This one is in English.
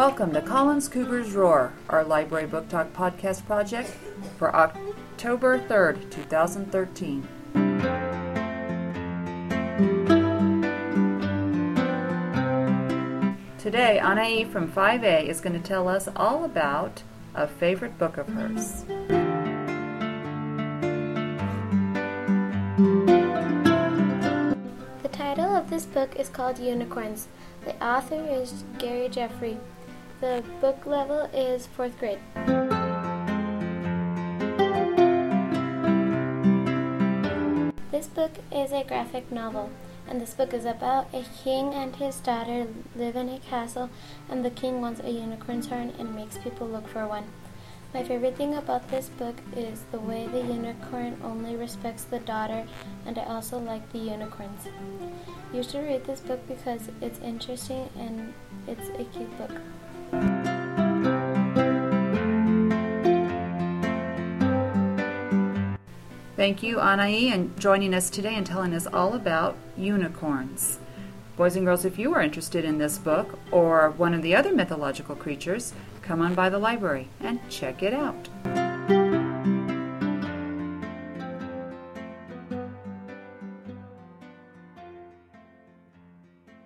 Welcome to Collins Cougar's Roar, our library book talk podcast project for October 3rd, 2013. Today, Anahi from 5A is going to tell us all about a favorite book of hers. The title of this book is called Unicorns. The author is Gary Jeffrey. The book level is fourth grade. This book is a graphic novel, and this book is about a king and his daughter live in a castle, and the king wants a unicorn's horn and makes people look for one. My favorite thing about this book is the way the unicorn only respects the daughter, and I also like the unicorns. You should read this book because it's interesting and it's a cute book. Thank you, Anahi, and joining us today and telling us all about unicorns. Boys and girls, if you are interested in this book or one of the other mythological creatures, come on by the library and check it out.